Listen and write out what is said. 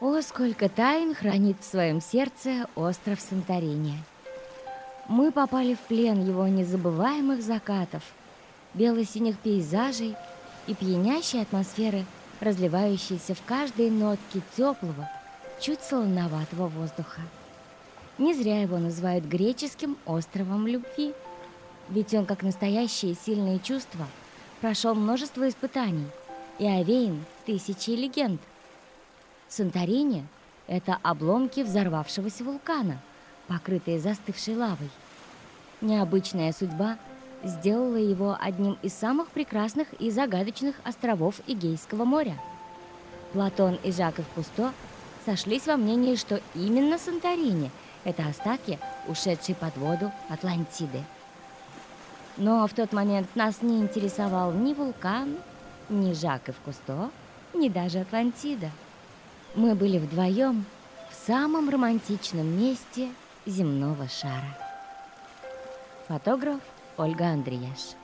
О, сколько тайн хранит в своем сердце остров Санторини. Мы попали в плен его незабываемых закатов, бело-синих пейзажей и пьянящей атмосферы, разливающейся в каждой нотке теплого, чуть солоноватого воздуха. Не зря его называют греческим островом любви, ведь он, как настоящее сильное чувство, прошел множество испытаний и овеян тысячи легенд – Санторини – это обломки взорвавшегося вулкана, покрытые застывшей лавой. Необычная судьба сделала его одним из самых прекрасных и загадочных островов Эгейского моря. Платон и Жаков Кусто сошлись во мнении, что именно Санторини – это остатки, ушедшей под воду Атлантиды. Но в тот момент нас не интересовал ни вулкан, ни Жаков Кусто, ни даже Атлантида – мы были вдвоем в самом романтичном месте земного шара. Фотограф Ольга Андреяш.